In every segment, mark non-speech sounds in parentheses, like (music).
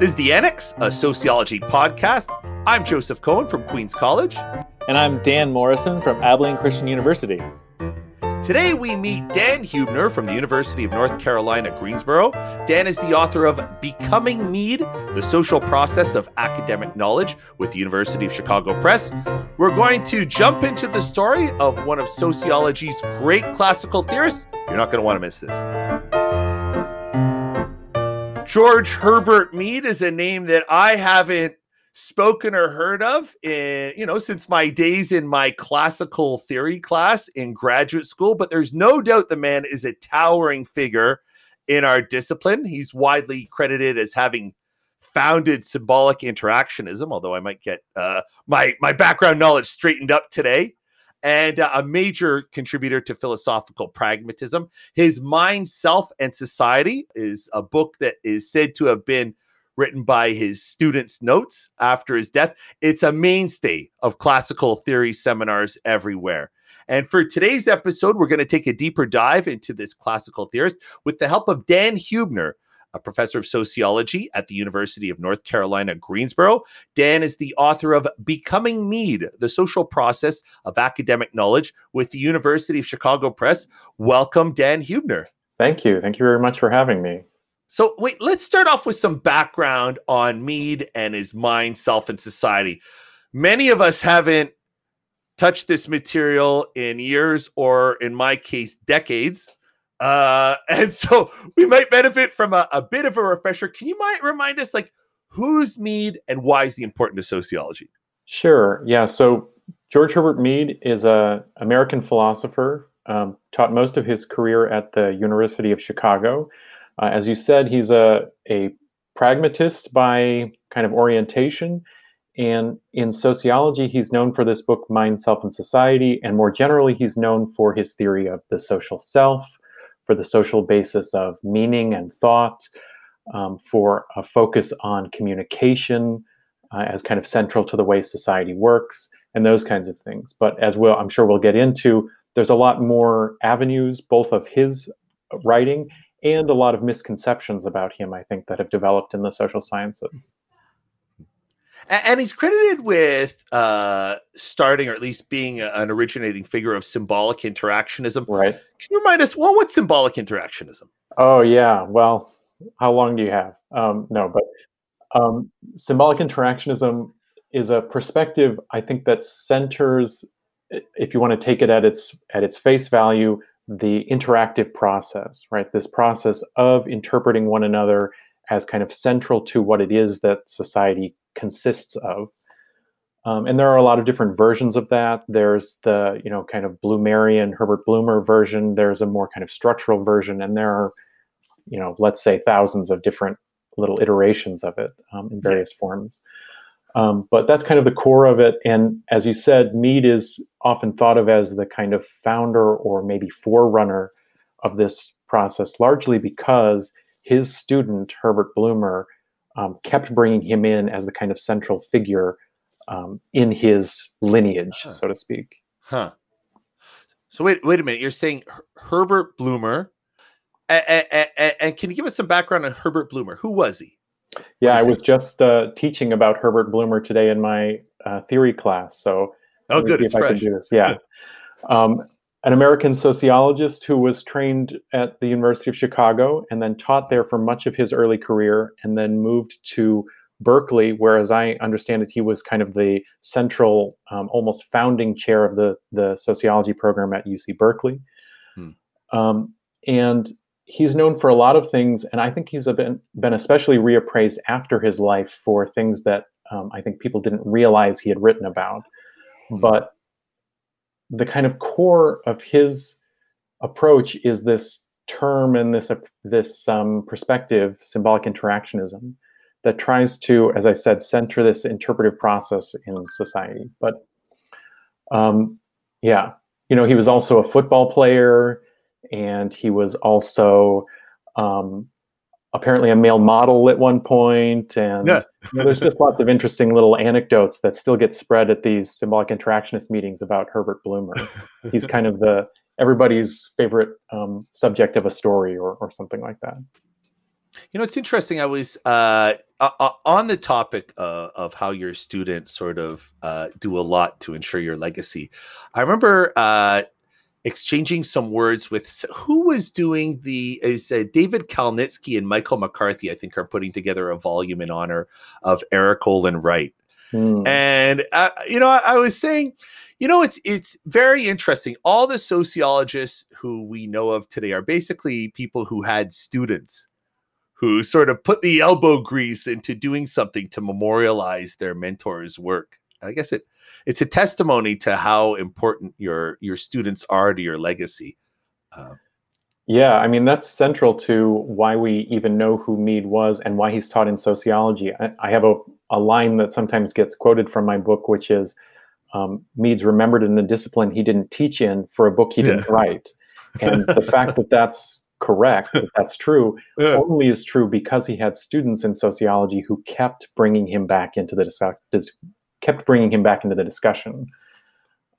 This is The Annex, a sociology podcast. I'm Joseph Cohen from Queens College. And I'm Dan Morrison from Abilene Christian University. Today we meet Dan Huebner from the University of North Carolina, Greensboro. Dan is the author of Becoming Mead, The Social Process of Academic Knowledge with the University of Chicago Press. We're going to jump into the story of one of sociology's great classical theorists. You're not going to want to miss this. George Herbert Mead is a name that I haven't spoken or heard of in you know since my days in my classical theory class in graduate school but there's no doubt the man is a towering figure in our discipline. He's widely credited as having founded symbolic interactionism although i might get uh, my my background knowledge straightened up today and uh, a major contributor to philosophical pragmatism. His Mind, Self, and Society is a book that is said to have been written by his students' notes after his death. It's a mainstay of classical theory seminars everywhere. And for today's episode, we're going to take a deeper dive into this classical theorist with the help of Dan Huebner, a professor of sociology at the University of North Carolina, Greensboro. Dan is the author of Becoming Mead, the social process of academic knowledge with the University of Chicago Press. Welcome, Dan Huebner. Thank you. Thank you very much for having me. So, wait, let's start off with some background on Mead and his mind, self, and society. Many of us haven't touched this material in years, or in my case, decades. Uh, (laughs) and so we might benefit from a, a bit of a refresher. Can you might remind us, like, who's Mead and why is he important to sociology? Sure. Yeah. So George Herbert Mead is a American philosopher. Um, taught most of his career at the University of Chicago. Uh, as you said, he's a a pragmatist by kind of orientation. And in sociology, he's known for this book, Mind, Self, and Society. And more generally, he's known for his theory of the social self, for the social basis of meaning and thought, um, for a focus on communication uh, as kind of central to the way society works, and those kinds of things. But as we'll, I'm sure we'll get into, there's a lot more avenues, both of his writing and a lot of misconceptions about him, I think, that have developed in the social sciences and he's credited with uh, starting or at least being a, an originating figure of symbolic interactionism. Right. Can you remind us, well, what's symbolic interactionism? Oh yeah. Well, how long do you have? Um, no, but um, symbolic interactionism is a perspective I think that centers, if you want to take it at its at its face value, the interactive process. Right. This process of interpreting one another as kind of central to what it is that society consists of. Um, and there are a lot of different versions of that. There's the, you know, kind of Blumerian Herbert Blumer version. There's a more kind of structural version, and there are, you know, let's say thousands of different little iterations of it um, in various forms. Um, but that's kind of the core of it. And as you said, Mead is often thought of as the kind of founder or maybe forerunner of this process, largely because his student Herbert Blumer, um, kept bringing him in as the kind of central figure um, in his lineage, huh. so to speak. Huh. So wait, wait a minute. You're saying Her- Herbert Blumer, and can you give us some background on Herbert Blumer? Who was he? Yeah, I was just uh, teaching about Herbert Blumer today in my uh, theory class. So, oh, good. It's if fresh. I can do this. Yeah. (laughs) um, an American sociologist who was trained at the University of Chicago and then taught there for much of his early career and then moved to Berkeley, where, as I understand it, he was kind of the central, um, almost founding chair of the, the sociology program at UC Berkeley. Hmm. Um, and he's known for a lot of things, and I think he's been, been especially reappraised after his life for things that um, I think people didn't realize he had written about. Hmm. But the kind of core of his approach is this term and this uh, this um, perspective, symbolic interactionism, that tries to, as I said, center this interpretive process in society. But um, yeah, you know, he was also a football player, and he was also um, apparently a male model at one point, and yeah. you know, there's just lots of interesting little anecdotes that still get spread at these symbolic interactionist meetings about Herbert Blumer (laughs) He's kind of the everybody's favorite um, subject of a story or, or something like that. You know, it's interesting. I was uh, uh, on the topic uh, of how your students sort of uh, do a lot to ensure your legacy. I remember uh, exchanging some words with who was doing the is uh, David Calnitsky and Michael McCarthy. I think are putting together a volume in honor of Erik Olin Wright. Hmm. And uh, you know, I, I was saying, you know, it's it's very interesting. All the sociologists who we know of today are basically people who had students who sort of put the elbow grease into doing something to memorialize their mentor's work. I guess it it's a testimony to how important your your students are to your legacy. Uh, yeah, I mean that's central to why we even know who Mead was and why he's taught in sociology. I, I have a, a line that sometimes gets quoted from my book, which is um, Mead's remembered in a discipline he didn't teach in for a book he didn't yeah. write. And the fact that that's correct, that that's true, (laughs) yeah. only is true because he had students in sociology who kept bringing him back into the dis- kept bringing him back into the discussion.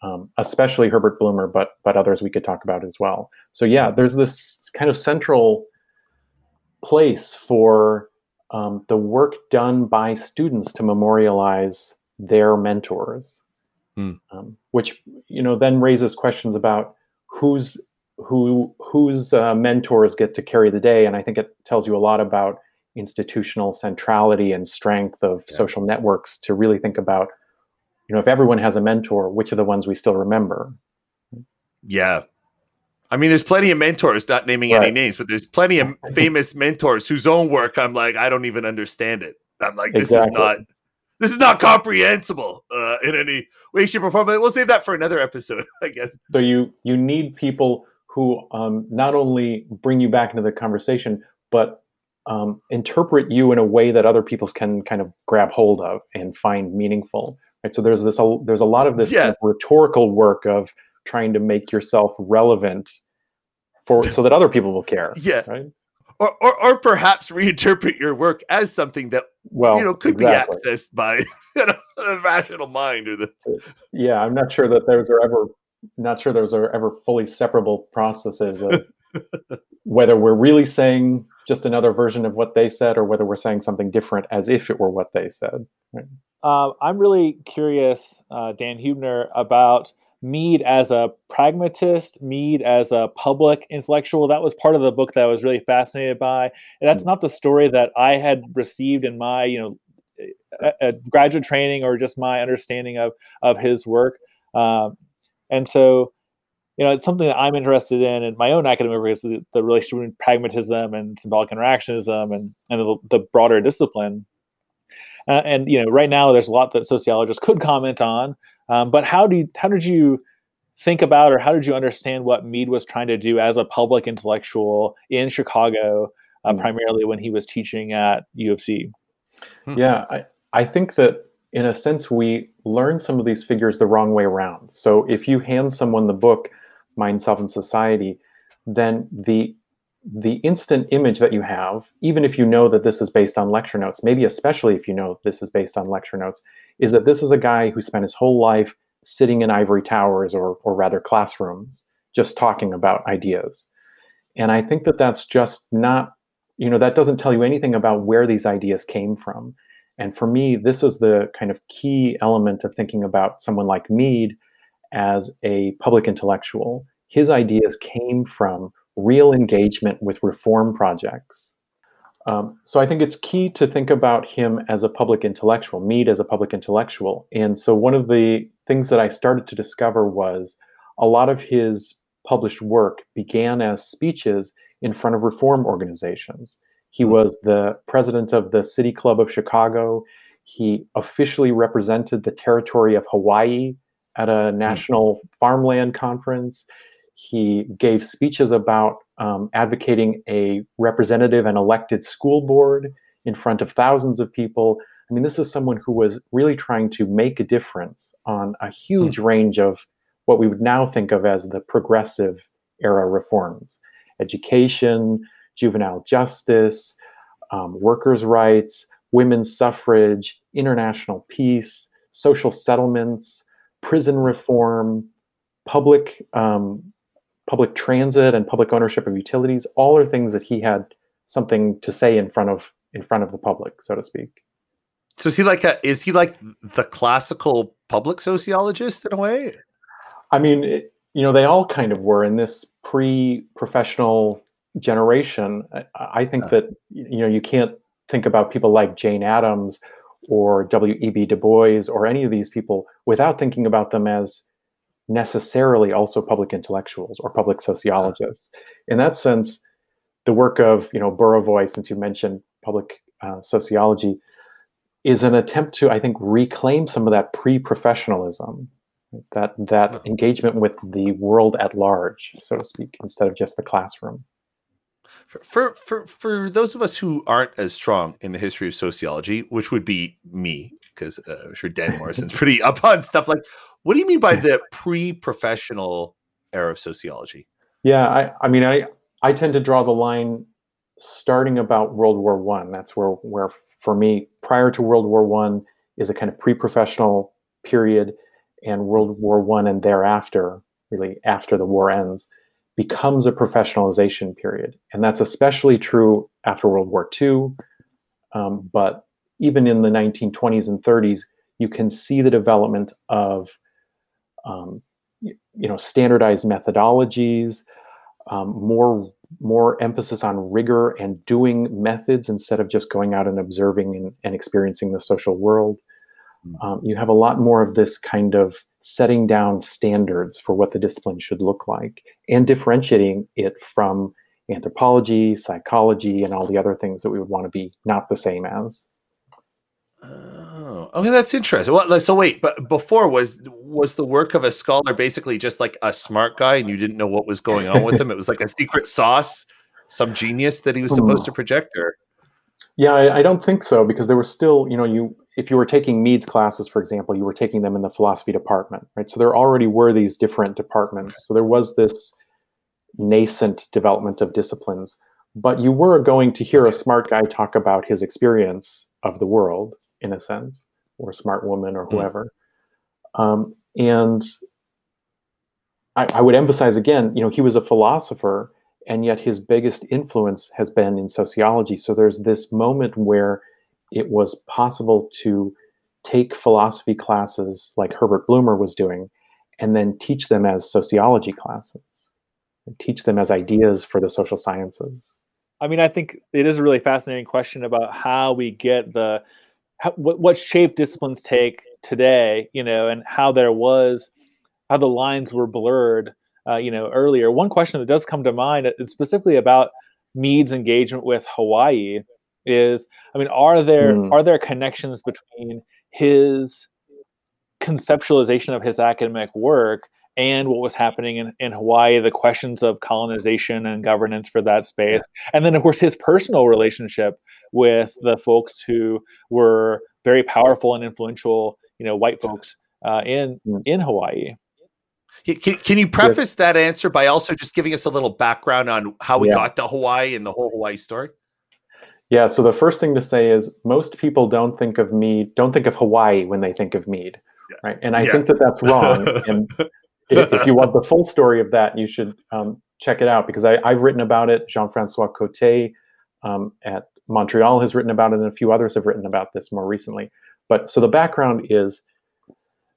Um, especially Herbert Blumer, but but others we could talk about as well. So yeah, there's this kind of central place for um, the work done by students to memorialize their mentors, hmm. um, which you know then raises questions about who's who whose uh, mentors get to carry the day, and I think it tells you a lot about institutional centrality and strength of yeah. social networks to really think about you know if everyone has a mentor which are the ones we still remember yeah i mean there's plenty of mentors not naming right. any names but there's plenty of famous mentors whose own work i'm like i don't even understand it i'm like this exactly. is not this is not comprehensible uh, in any way shape or form but we'll save that for another episode (laughs) i guess so you you need people who um, not only bring you back into the conversation but um, interpret you in a way that other people can kind of grab hold of and find meaningful. Right. So there's this there's a lot of this yeah. kind of rhetorical work of trying to make yourself relevant for so that other people will care. Yeah. Right. Or, or, or perhaps reinterpret your work as something that well, you know could exactly. be accessed by you know, the rational mind or the. Yeah, I'm not sure that those are ever not sure those are ever fully separable processes of (laughs) whether we're really saying just another version of what they said or whether we're saying something different as if it were what they said. Right? Uh, I'm really curious, uh, Dan Huebner, about Mead as a pragmatist, Mead as a public intellectual. That was part of the book that I was really fascinated by. And that's mm. not the story that I had received in my, you know, a, a graduate training or just my understanding of of his work. Um, and so you know, it's something that I'm interested in in my own academic work is the, the relationship between pragmatism and symbolic interactionism and, and the, the broader discipline. Uh, and, you know, right now there's a lot that sociologists (laughs) could comment on, um, but how do you, how did you think about or how did you understand what Mead was trying to do as a public intellectual in Chicago, uh, mm primarily when he was teaching at U of C? Hmm. Yeah, I, I think that in a sense we learn some of these figures the wrong way around. So if you hand someone the book mind, self, and society, then the the instant image that you have, even if you know that this is based on lecture notes, maybe especially if you know this is based on lecture notes, is that this is a guy who spent his whole life sitting in ivory towers or, or rather classrooms, just talking about ideas. And I think that that's just not, you know, that doesn't tell you anything about where these ideas came from. And for me, this is the kind of key element of thinking about someone like Mead as a public intellectual his ideas came from real engagement with reform projects. Um, so I think it's key to think about him as a public intellectual, Mead as a public intellectual. And so one of the things that I started to discover was a lot of his published work began as speeches in front of reform organizations. He hmm. was the president of the City Club of Chicago. He officially represented the territory of Hawaii at a hmm. national farmland conference. He gave speeches about um, advocating a representative and elected school board in front of thousands of people. I mean, this is someone who was really trying to make a difference on a huge hmm. range of what we would now think of as the progressive era reforms education, juvenile justice, um, workers' rights, women's suffrage, international peace, social settlements, prison reform, public um, public transit and public ownership of utilities, all are things that he had something to say in front of in front of the public, so to speak. So is he like a is he like the classical public sociologist in a way? I mean, it, you know, they all kind of were in this pre-professional generation. I, I think that you know you can't think about people like Jane Addams or W.E.B. Du Bois or any of these people without thinking about them as necessarily also public intellectuals or public sociologists. In that sense, the work of you know Burawoy, since you mentioned public uh, sociology, is an attempt to, I think, reclaim some of that pre-professionalism, that that engagement with the world at large, so to speak, instead of just the classroom. For for for those of us who aren't as strong in the history of sociology, which would be me, because uh, I'm sure Dan Morrison's pretty (laughs) up on stuff like. What do you mean by the pre-professional era of sociology? Yeah, I, I mean, I I tend to draw the line starting about World War One. That's where where for me, prior to World War One is a kind of pre-professional period, and World War One and thereafter, really after the war ends, becomes a professionalization period, and that's especially true after World War II. Um, but even in the 1920s and 30s, you can see the development of um, you know standardized methodologies, um, more more emphasis on rigor and doing methods instead of just going out and observing and, and experiencing the social world. Hmm. Um, you have a lot more of this kind of setting down standards for what the discipline should look like and differentiating it from anthropology, psychology, and all the other things that we would want to be not the same as. Oh, okay, that's interesting. Well, so wait, but before was was the work of a scholar basically just like a smart guy, and you didn't know what was going on with him? It was like a secret sauce, some genius that he was supposed hmm. to project, or yeah, I, I, don't think so because there were still, you know, you if you were taking Mead's classes, for example, you were taking them in the philosophy department, right? So there already were these different departments. So there was this nascent development of disciplines, but you were going to hear a smart guy talk about his experience of the world in a sense or a smart woman or hmm. whoever mm. um, and I, I, would emphasize again you know he was a philosopher and yet his biggest influence has been in sociology. So there's this moment where it was possible to take philosophy classes like herbert Blumer was doing and then teach them as sociology classes and teach them as ideas for the social sciences. I mean, I think it is a really fascinating question about how we get the how, what, what shape disciplines take today, you know, and how there was how the lines were blurred, uh, you know, earlier. One question that does come to mind, uh, specifically about Mead's engagement with Hawaii, is I mean, are there mm. are there connections between his conceptualization of his academic work and what was happening in, in Hawaii, the questions of colonization and governance for that space. And then, of course, his personal relationship with the folks who were very powerful and influential, you know, white folks uh, in mm. in Hawaii. Can, can you preface that answer by also just giving us a little background on how we yeah. got to Hawaii and the whole Hawaii story? Yeah, so the first thing to say is most people don't think of Mead, don't think of Hawaii when they think of Mead, right? And I yeah. think that that's wrong. and (laughs) if you want the full story of that, you should um, check it out because I, have written about it. Jean Francois Cote um, at Montreal has written about it, and a few others have written about this more recently. But so the background is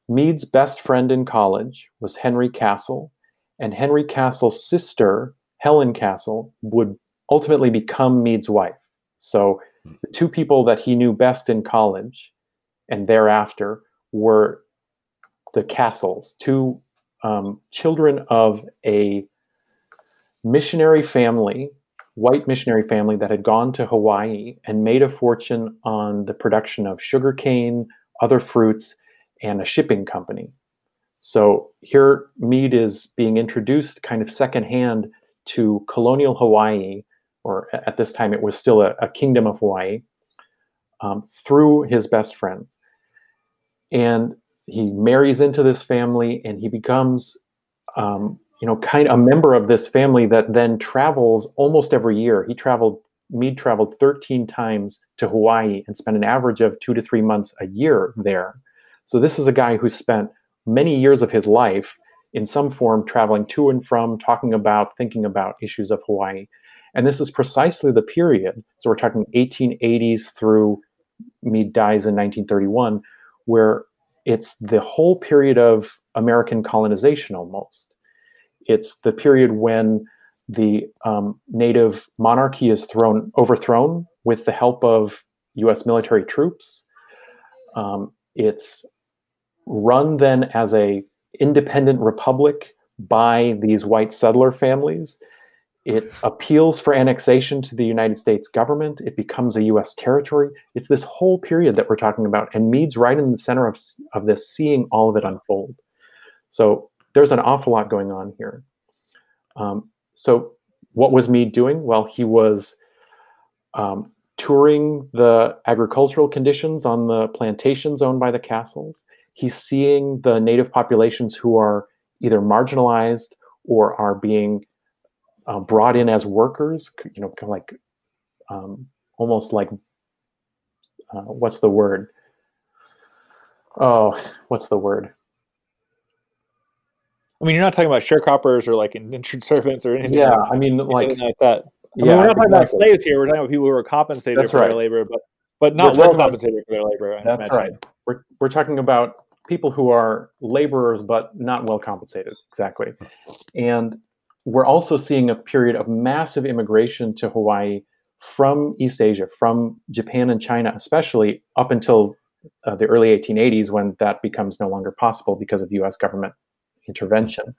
Mead's best friend in college was Henry Castle, and Henry Castle's sister, Helen Castle, would ultimately become Mead's wife. So the two people that he knew best in college and thereafter were the Castles, two um, children of a missionary family, white missionary family that had gone to Hawaii and made a fortune on the production of sugarcane, other fruits, and a shipping company. So here, Mead is being introduced kind of secondhand to colonial Hawaii, or at this time it was still a, a kingdom of Hawaii, um, through his best friends. And he marries into this family and he becomes um, you know kind of a member of this family that then travels almost every year he traveled mead traveled 13 times to hawaii and spent an average of two to three months a year there so this is a guy who spent many years of his life in some form traveling to and from talking about thinking about issues of hawaii And this is precisely the period. So we're talking 1880s through Mead dies in 1931, where it's the whole period of American colonization almost. It's the period when the um, native monarchy is thrown overthrown with the help of U.S. military troops. Um, it's run then as a independent republic by these white settler families. It appeals for annexation to the United States government. It becomes a U.S. territory. It's this whole period that we're talking about, and Mead's right in the center of, of this, seeing all of it unfold. So there's an awful lot going on here. Um, so what was Mead doing? Well, he was um, touring the agricultural conditions on the plantations owned by the castles. He's seeing the native populations who are either marginalized or are being uh, brought in as workers, you know, kind of like um, almost like uh, what's the word? Oh, what's the word? I mean, you're not talking about sharecroppers or like indentured servants or anything. Yeah, like, I mean, like, like that. I yeah, mean, we're not talking about slaves here. We're talking about people who are compensated That's for right. their labor, but but not well compensated for their labor. I That's imagine. right. We're, we're talking about people who are laborers but not well compensated. Exactly. And we're also seeing a period of massive immigration to Hawaii from East Asia, from Japan and China, especially up until uh, the early 1880s when that becomes no longer possible because of US government intervention.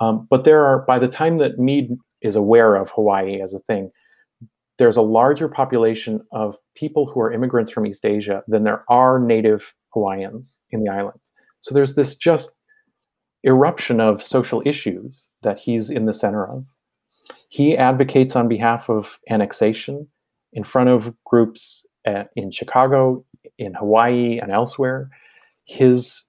Um, but there are, by the time that Mead is aware of Hawaii as a thing, there's a larger population of people who are immigrants from East Asia than there are native Hawaiians in the islands. So there's this just eruption of social issues that he's in the center of. He advocates on behalf of annexation in front of groups at, in Chicago, in Hawaii, and elsewhere. His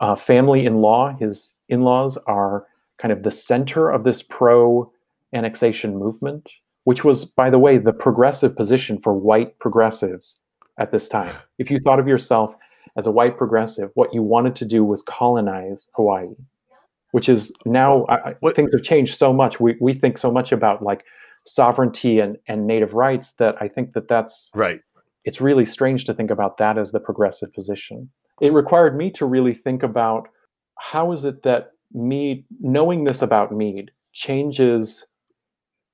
uh, family in law, his in laws, are kind of the center of this pro annexation movement, which was, by the way, the progressive position for white progressives at this time. (sighs) If you thought of yourself as a white progressive, what you wanted to do was colonize Hawaii, which is now I, things have changed so much. We, we think so much about like sovereignty and, and native rights that I think that that's Right. it's really strange to think about that as the progressive position. It required me to really think about how is it that Mead, knowing this about Mead, changes,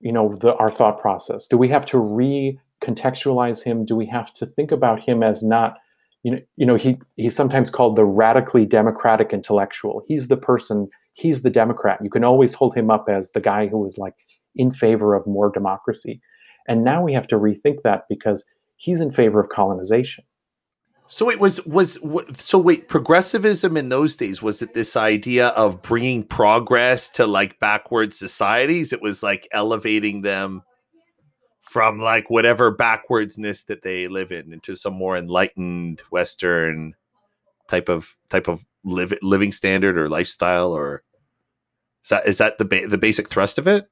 you know, the, our thought process. Do we have to recontextualize him? Do we have to think about him as not, you know, you know, he he's sometimes called the radically democratic intellectual. He's the person. He's the Democrat. You can always hold him up as the guy who was like in favor of more democracy. And now we have to rethink that because he's in favor of colonization. So it was was so wait progressivism in those days was it this idea of bringing progress to like backward societies? It was like elevating them from like whatever backwardsness that they live in into some more enlightened Western type of type of live, living standard or lifestyle or is that is that the ba- the basic thrust of it?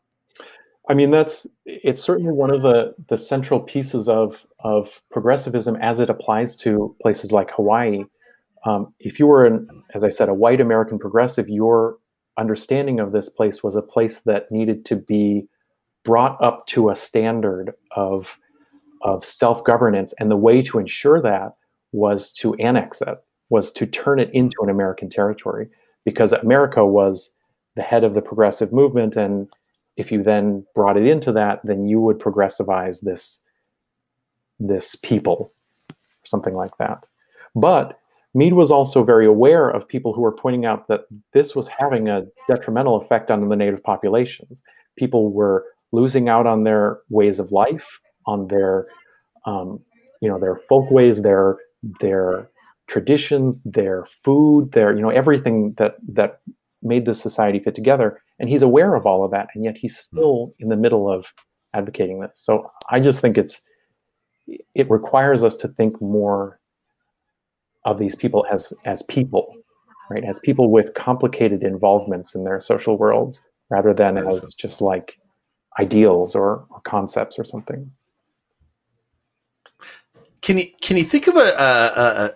I mean, that's it's certainly one of the the central pieces of of progressivism as it applies to places like Hawaii. Um, if you were, an, as I said, a white American progressive, your understanding of this place was a place that needed to be brought up to a standard of of self governance, and the way to ensure that was to annex it, was to turn it into an American territory, because America was the head of the progressive movement and if you then brought it into that, then you would progressivize this this people, something like that. But Mead was also very aware of people who were pointing out that this was having a detrimental effect on the native populations. People were losing out on their ways of life, on their um, you know their folkways, their their traditions, their food, their you know everything that that made this society fit together. And he's aware of all of that and yet he's still in the middle of advocating this. So i just think it's it requires us to think more of these people as as people right? As people with complicated involvements in their social worlds rather than as just like ideals or, or concepts or something Can you can you think of a, a,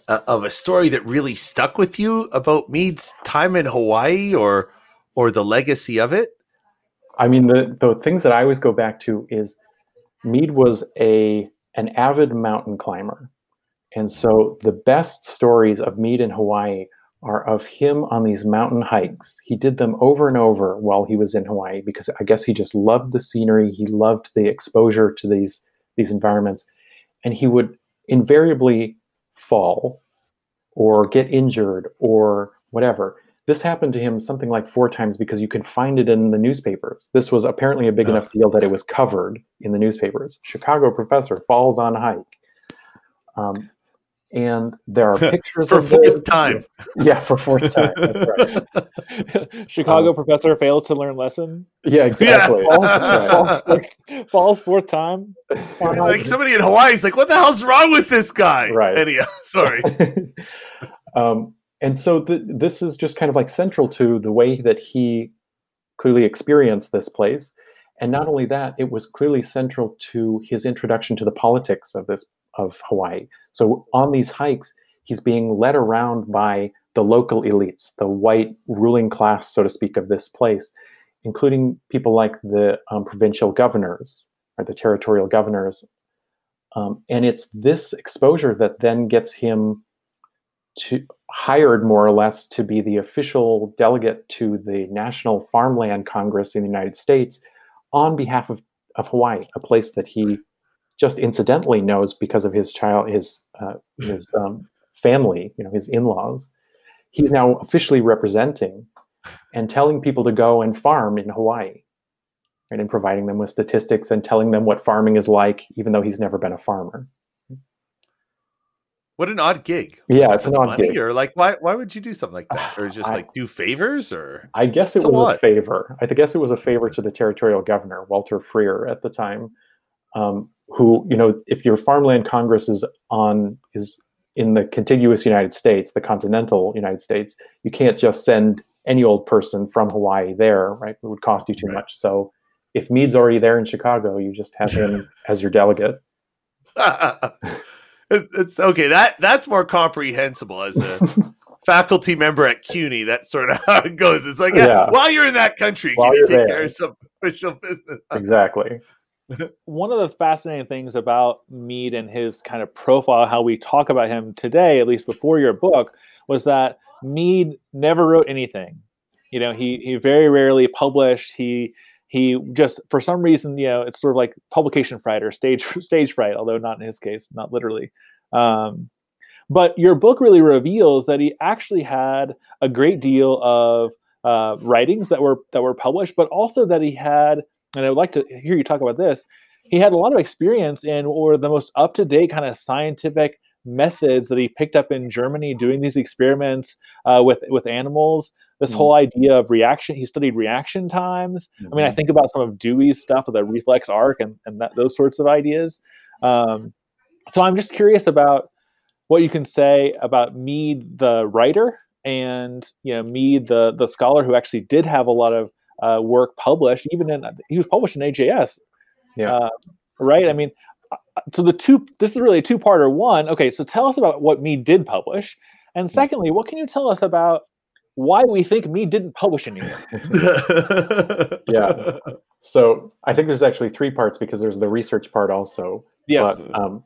a, a of a story that really stuck with you about Mead's time in Hawaii or or the legacy of it? I mean, the the things that I always go back to is Mead was a an avid mountain climber, and so the best stories of Mead in Hawaii are of him on these mountain hikes. He did them over and over while he was in Hawaii because I guess he just loved the scenery. He loved the exposure to these these environments, and he would invariably fall or get injured or whatever. This happened to him something like four times because you could find it in the newspapers. This was apparently a big enough deal that it was covered in the newspapers. Chicago professor falls on hike. Um, and there are (laughs) pictures for of fourth this. time. (laughs) Yeah, for fourth time. That's right. (laughs) Chicago Um, professor fails to learn lesson. Yeah, exactly. Falls, right. falls, fourth, falls fourth time. like somebody in Hawaii is like, "What the hell's wrong with this guy?" Right. Anyhow, sorry. um, and so th- this is just kind of like central to the way that he clearly experienced this place. And not only that, it was clearly central to his introduction to the politics of this of Hawaii. So on these hikes, he's being led around by the local elites, the white ruling class, so to speak, of this place, including people like the um, provincial governors or the territorial governors. Um, and it's this exposure that then gets him to hired more or less to be the official delegate to the National Farmland Congress in the United States on behalf of, of Hawaii, a place that he just incidentally knows because of his child, his uh, his um, family, you know, his in-laws. He's now officially representing and telling people to go and farm in Hawaii, right, and providing them with statistics and telling them what farming is like, even though he's never been a farmer. What an odd gig. Yeah, it it's an odd gig. Or like, why? Why would you do something like that? Or (sighs) just I- like do favors? Or I guess it So was what? a favor. I guess it was a favor to the territorial governor, Walter Frear, at the time, um, who, you know, if your farmland congress is on is in the contiguous United States, the continental United States, you can't just send any old person from Hawaii there, right? It would cost you too Right. much. So if Mead's already there in Chicago, you just have him (laughs) as your delegate. (laughs) It's okay. That that's more comprehensible as a (laughs) faculty member at CUNY. That's sort of how it goes. It's like, yeah, Yeah. while you're in that country, While can you take there. care of some official business? exactly. One of the fascinating things about Mead and his kind of profile, how we talk about him today, at least before your book, was that Mead never wrote anything. You know, he he very rarely published. He he just for some reason, you know, it's sort of like publication fright or stage (laughs) stage fright, although not in his case, not literally. Um, but your book really reveals that he actually had a great deal of uh, writings that were that were published, but also that he had and I would like to hear you talk about this. He had a lot of experience in what were the most up to date kind of scientific methods that he picked up in Germany doing these experiments uh, with with animals. This Mm. whole idea of reaction, he studied reaction times. I mean, I think about some of Dewey's stuff with the reflex arc and, and that, those sorts of ideas. Um, so I'm just curious about what you can say about Mead, the writer, and you know Mead, the the scholar who actually did have a lot of uh, work published, even in he was published in AJS. Yeah. Uh, right. I mean, uh, so the two. This is really a two-parter. One, okay. So tell us about what Mead did publish, and secondly, what can you tell us about why we think Mead didn't publish anything? (laughs) Yeah. So I think there's actually three parts because there's the research part also. Yes. But, um,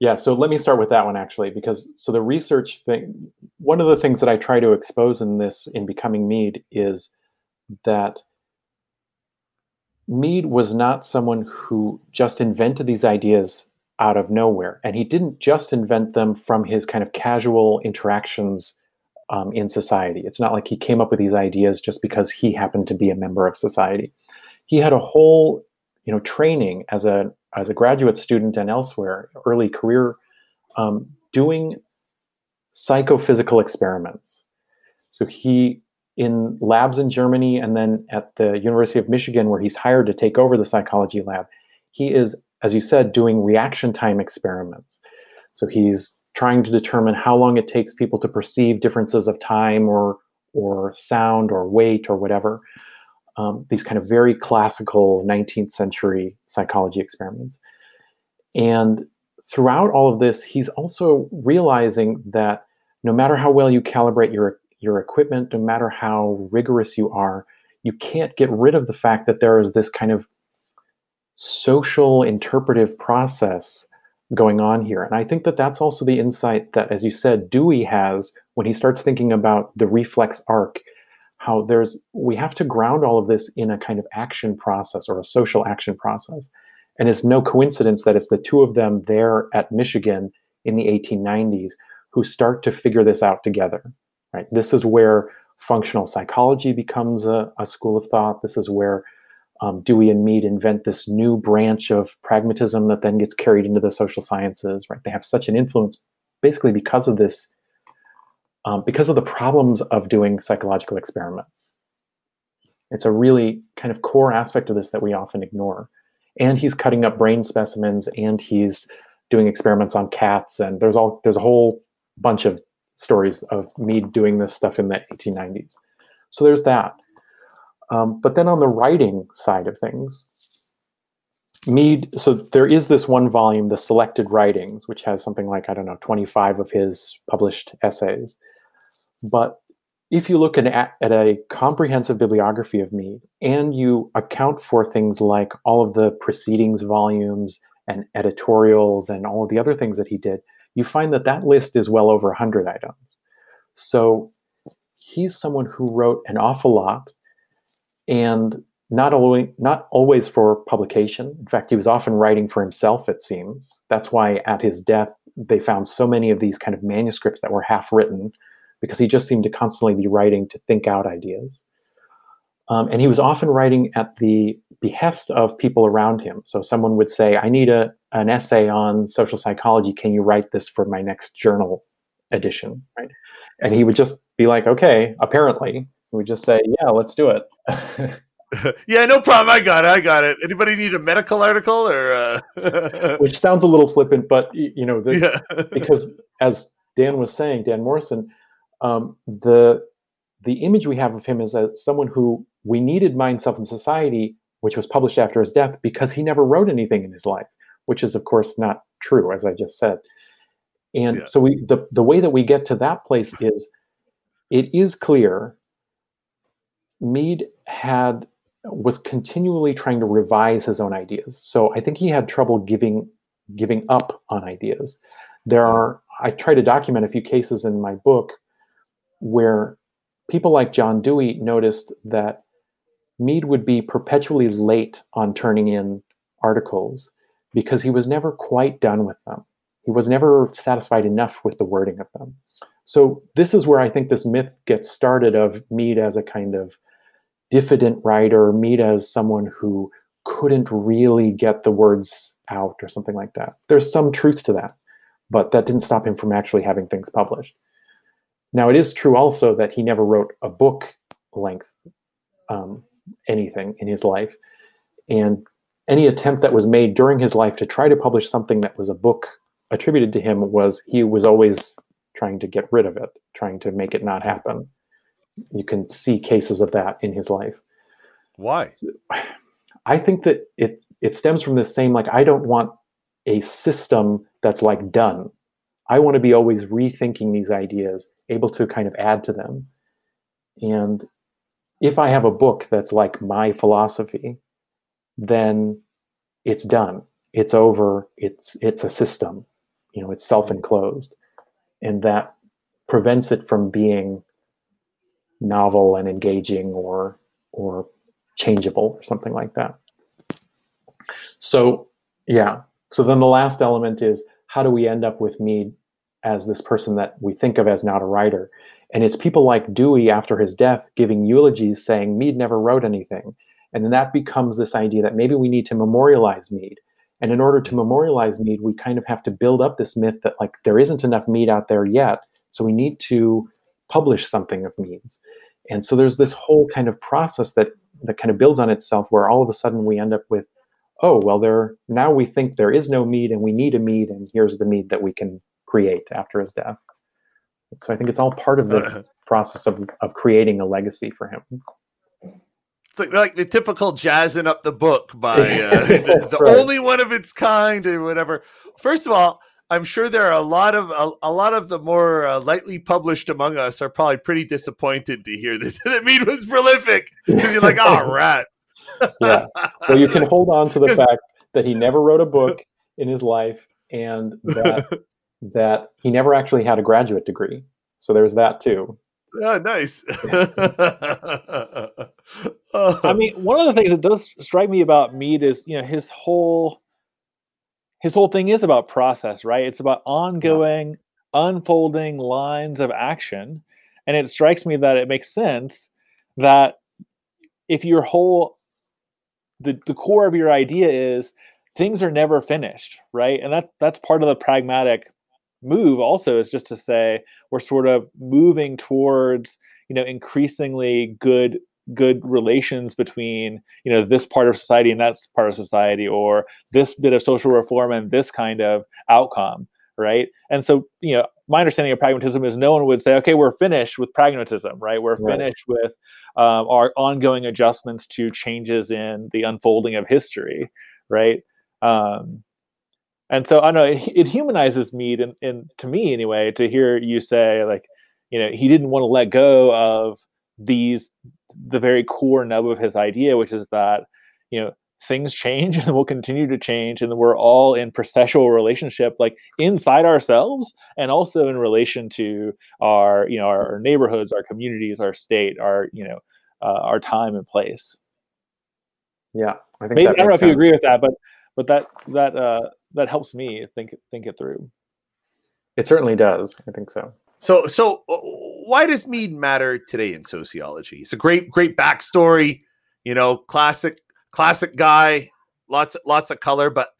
yeah, so let me start with that one actually, because so the research thing, one of the things that I try to expose in this in Becoming Mead is that Mead was not someone who just invented these ideas out of nowhere. And he didn't just invent them from his kind of casual interactions um, in society. It's not like he came up with these ideas just because he happened to be a member of society. He had a whole, you know, training as a as a graduate student and elsewhere, early career, um, doing psychophysical experiments. So he in labs in Germany and then at the University of Michigan, where he's hired to take over the psychology lab, he is, as you said, doing reaction time experiments. So he's trying to determine how long it takes people to perceive differences of time or or sound or weight or whatever. Um, these kind of very classical 19th century psychology experiments. And throughout all of this, he's also realizing that no matter how well you calibrate your your equipment, no matter how rigorous you are, you can't get rid of the fact that there is this kind of social interpretive process going on here. And I think that that's also the insight that, as you said, Dewey has when he starts thinking about the reflex arc, how there's, we have to ground all of this in a kind of action process or a social action process. And it's no coincidence that it's the two of them there at Michigan in the 1890s who start to figure this out together, right? This is where functional psychology becomes a, a school of thought. This is where um, Dewey and Mead invent this new branch of pragmatism that then gets carried into the social sciences. Right? They have such an influence, basically because of this, um, because of the problems of doing psychological experiments. It's a really kind of core aspect of this that we often ignore. And he's cutting up brain specimens, and he's doing experiments on cats, and there's all there's a whole bunch of stories of Mead doing this stuff in the 1890s. So there's that. Um, but then on the writing side of things, Mead, so there is this one volume, the Selected Writings, which has something like, I don't know, 25 of his published essays. But if you look at, at a comprehensive bibliography of Mead and you account for things like all of the proceedings volumes and editorials and all of the other things that he did, you find that that list is well over 100 items. So he's someone who wrote an awful lot and not always not always for publication. In fact, he was often writing for himself. It seems that's why at his death they found so many of these kind of manuscripts that were half written, because he just seemed to constantly be writing to think out ideas. Um, and he was often writing at the behest of people around him. So someone would say, "I need a an essay on social psychology. Can you write this for my next journal edition?" Right? And he would just be like, "Okay." Apparently, we just say, yeah, let's do it. (laughs) yeah, no problem. I got it. I got it. Anybody need a medical article or? Uh... (laughs) Which sounds a little flippant, but you know, the, yeah. (laughs) because as Dan was saying, Dan Morrison, um, the the image we have of him is as someone who we needed Mind, Self, and Society, which was published after his death, because he never wrote anything in his life, which is of course not true, as I just said. And yeah. so we the the way that we get to that place is it is clear Mead had was continually trying to revise his own ideas. So I think he had trouble giving giving up on ideas. There are I try to document a few cases in my book where people like John Dewey noticed that Mead would be perpetually late on turning in articles because he was never quite done with them. He was never satisfied enough with the wording of them. So this is where I think this myth gets started of Mead as a kind of diffident writer, Mead as someone who couldn't really get the words out or something like that. There's some truth to that, but that didn't stop him from actually having things published. Now, it is true also that he never wrote a book length um, anything in his life. And any attempt that was made during his life to try to publish something that was a book attributed to him was he was always trying to get rid of it, trying to make it not happen you can see cases of that in his life. Why? I think that it it stems from the same like I don't want a system that's like done. I want to be always rethinking these ideas, able to kind of add to them. And if I have a book that's like my philosophy, then it's done. It's over. It's it's a system. You know, it's self-enclosed. And that prevents it from being novel and engaging or or changeable or something like that. So yeah. So then the last element is how do we end up with Mead as this person that we think of as not a writer? And it's people like Dewey after his death giving eulogies saying Mead never wrote anything. And then that becomes this idea that maybe we need to memorialize Mead. And in order to memorialize Mead, we kind of have to build up this myth that like there isn't enough Mead out there yet. So we need to publish something of Mead's. And so there's this whole kind of process that that kind of builds on itself where all of a sudden we end up with, oh, well, there now we think there is no Mead and we need a Mead, and here's the Mead that we can create after his death. So I think it's all part of the uh, process of, of creating a legacy for him. It's like, like the typical jazzing up the book by uh, (laughs) the, the right. only one of its kind or whatever. First of all, I'm sure there are a lot of a, a lot of the more uh, lightly published among us are probably pretty disappointed to hear that, (laughs) that Mead was prolific because you're like, oh, (laughs) rats. yeah. Well, you can hold on to the fact that he never wrote a book in his life and that that he never actually had a graduate degree. So there's that too. Oh, nice. (laughs) I mean, one of the things that does strike me about Mead is, you know, his whole his whole thing is about process, right? It's about ongoing, yeah. unfolding lines of action. And it strikes me that it makes sense that if your whole the, the core of your idea is things are never finished, right? And that that's part of the pragmatic move also is just to say we're sort of moving towards, you know, increasingly good good relations between you know this part of society and that part of society or this bit of social reform and this kind of outcome right? And so you know my understanding of pragmatism is no one would say okay we're finished with pragmatism right? We're right. finished with um, our ongoing adjustments to changes in the unfolding of history right? Um, and so i know it, it humanizes me in, in to me anyway to hear you say like you know he didn't want to let go of these the very core nub of his idea, which is that you know things change (laughs) and will continue to change, and we're all in processual relationship, like inside ourselves, and also in relation to our you know our, our neighborhoods, our communities, our state, our you know uh, our time and place. Yeah, I think maybe I don't know if you agree with that, but but that that uh, that helps me think think it through. It certainly does. I think so. So so uh, why does Mead matter today in sociology? It's a great, great backstory. You know, classic, classic guy. Lots, lots of color. But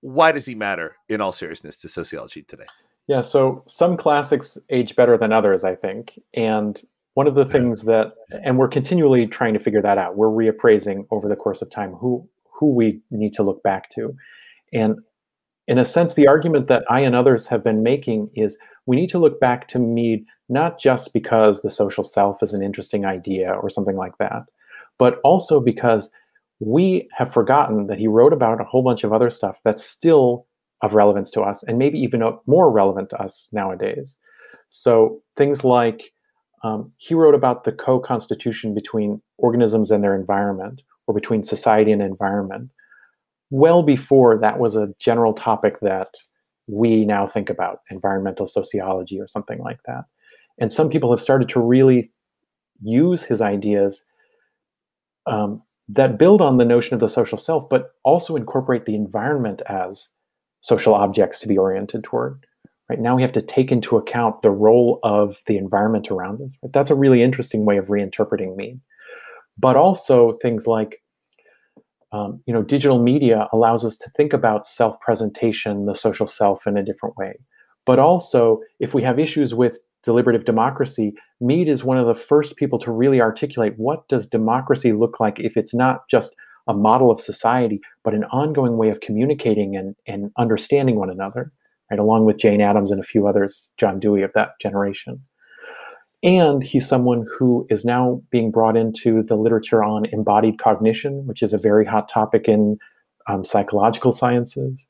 why does he matter in all seriousness to sociology today? Yeah. So some classics age better than others, I think. And one of the things that, and we're continually trying to figure that out. We're reappraising over the course of time who who we need to look back to, and in a sense, the argument that I and others have been making is we need to look back to Mead not just because the social self is an interesting idea or something like that, but also because we have forgotten that he wrote about a whole bunch of other stuff that's still of relevance to us and maybe even more relevant to us nowadays. So things like um, he wrote about the co constitution between organisms and their environment, or between society and environment, well before that was a general topic that we now think about environmental sociology or something like that. And some people have started to really use his ideas um, that build on the notion of the social self, but also incorporate the environment as social objects to be oriented toward. Right now, we have to take into account the role of the environment around us. That's a really interesting way of reinterpreting Mead. But also things like um, you know, digital media allows us to think about self-presentation, the social self, in a different way. But also, if we have issues with deliberative democracy, Mead is one of the first people to really articulate what does democracy look like if it's not just a model of society, but an ongoing way of communicating and, and understanding one another, right? Along with Jane Addams and a few others, John Dewey of that generation. And he's someone who is now being brought into the literature on embodied cognition, which is a very hot topic in um, psychological sciences.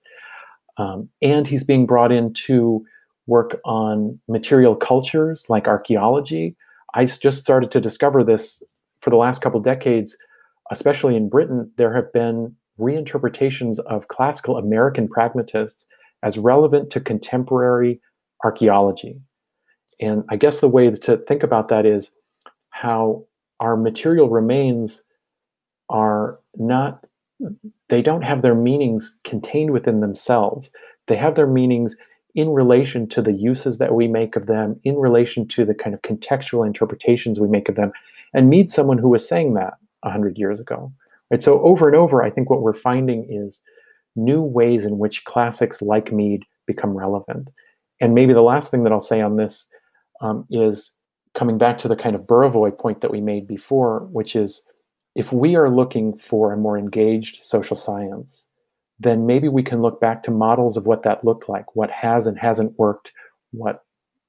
Um, and he's being brought into work on material cultures like archaeology. I just started to discover this for the last couple decades, especially in Britain. There have been reinterpretations of classical American pragmatists as relevant to contemporary archaeology. And I guess the way to think about that is how our material remains are not, they don't have their meanings contained within themselves. They have their meanings in relation to the uses that we make of them, in relation to the kind of contextual interpretations we make of them, and Mead someone who was saying that 100 years ago. Right? So, over and over, I think what we're finding is new ways in which classics like Mead become relevant. And maybe the last thing that I'll say on this um, is coming back to the kind of Burawoy point that we made before, which is if we are looking for a more engaged social science, then maybe we can look back to models of what that looked like, what has and hasn't worked, what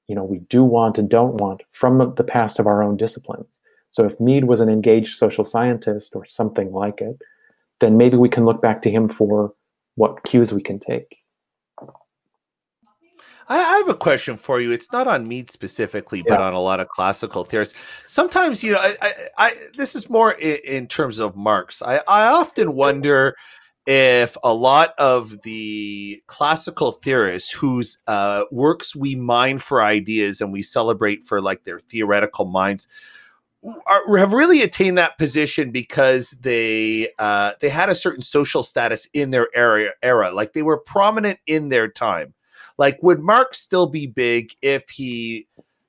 you know we do want and don't want from the past of our own disciplines. So if Mead was an engaged social scientist or something like it, then maybe we can look back to him for what cues we can take. I, I have a question for you. It's not on Mead specifically, but on a lot of classical theorists. Sometimes, you know, I, I, I this is more in, in terms of Marx. I, I often wonder if a lot of the classical theorists whose uh, works we mine for ideas and we celebrate for like their theoretical minds are, have really attained that position because they uh, they had a certain social status in their era era like they were prominent in their time like would marx still be big if he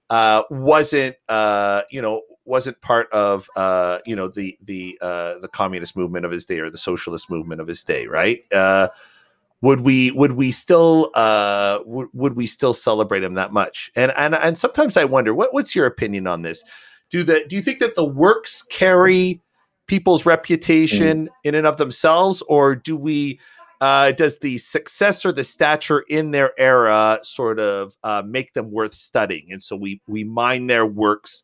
uh, wasn't uh, you know wasn't part of uh, you know the the uh, the communist movement of his day or the socialist movement of his day right? Uh, would we would we still uh would, would we still celebrate him that much? And and and sometimes i wonder what what's your opinion on this? Do the do you think that the works carry people's reputation in and of themselves or do we uh, does the success or the stature in their era sort of uh, make them worth studying? And so we we mine their works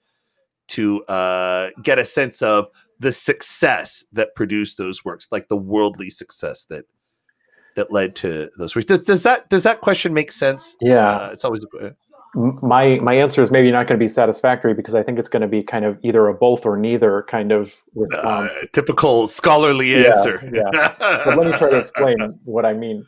to uh, get a sense of the success that produced those works like the worldly success that that led to those works. Does, does that does that question make sense? Yeah. uh, it's always a, M- my my answer is maybe not going to be satisfactory because I think it's going to be kind of either a both or neither kind of uh, typical scholarly Yeah, answer yeah. (laughs) but let me try to explain what I mean.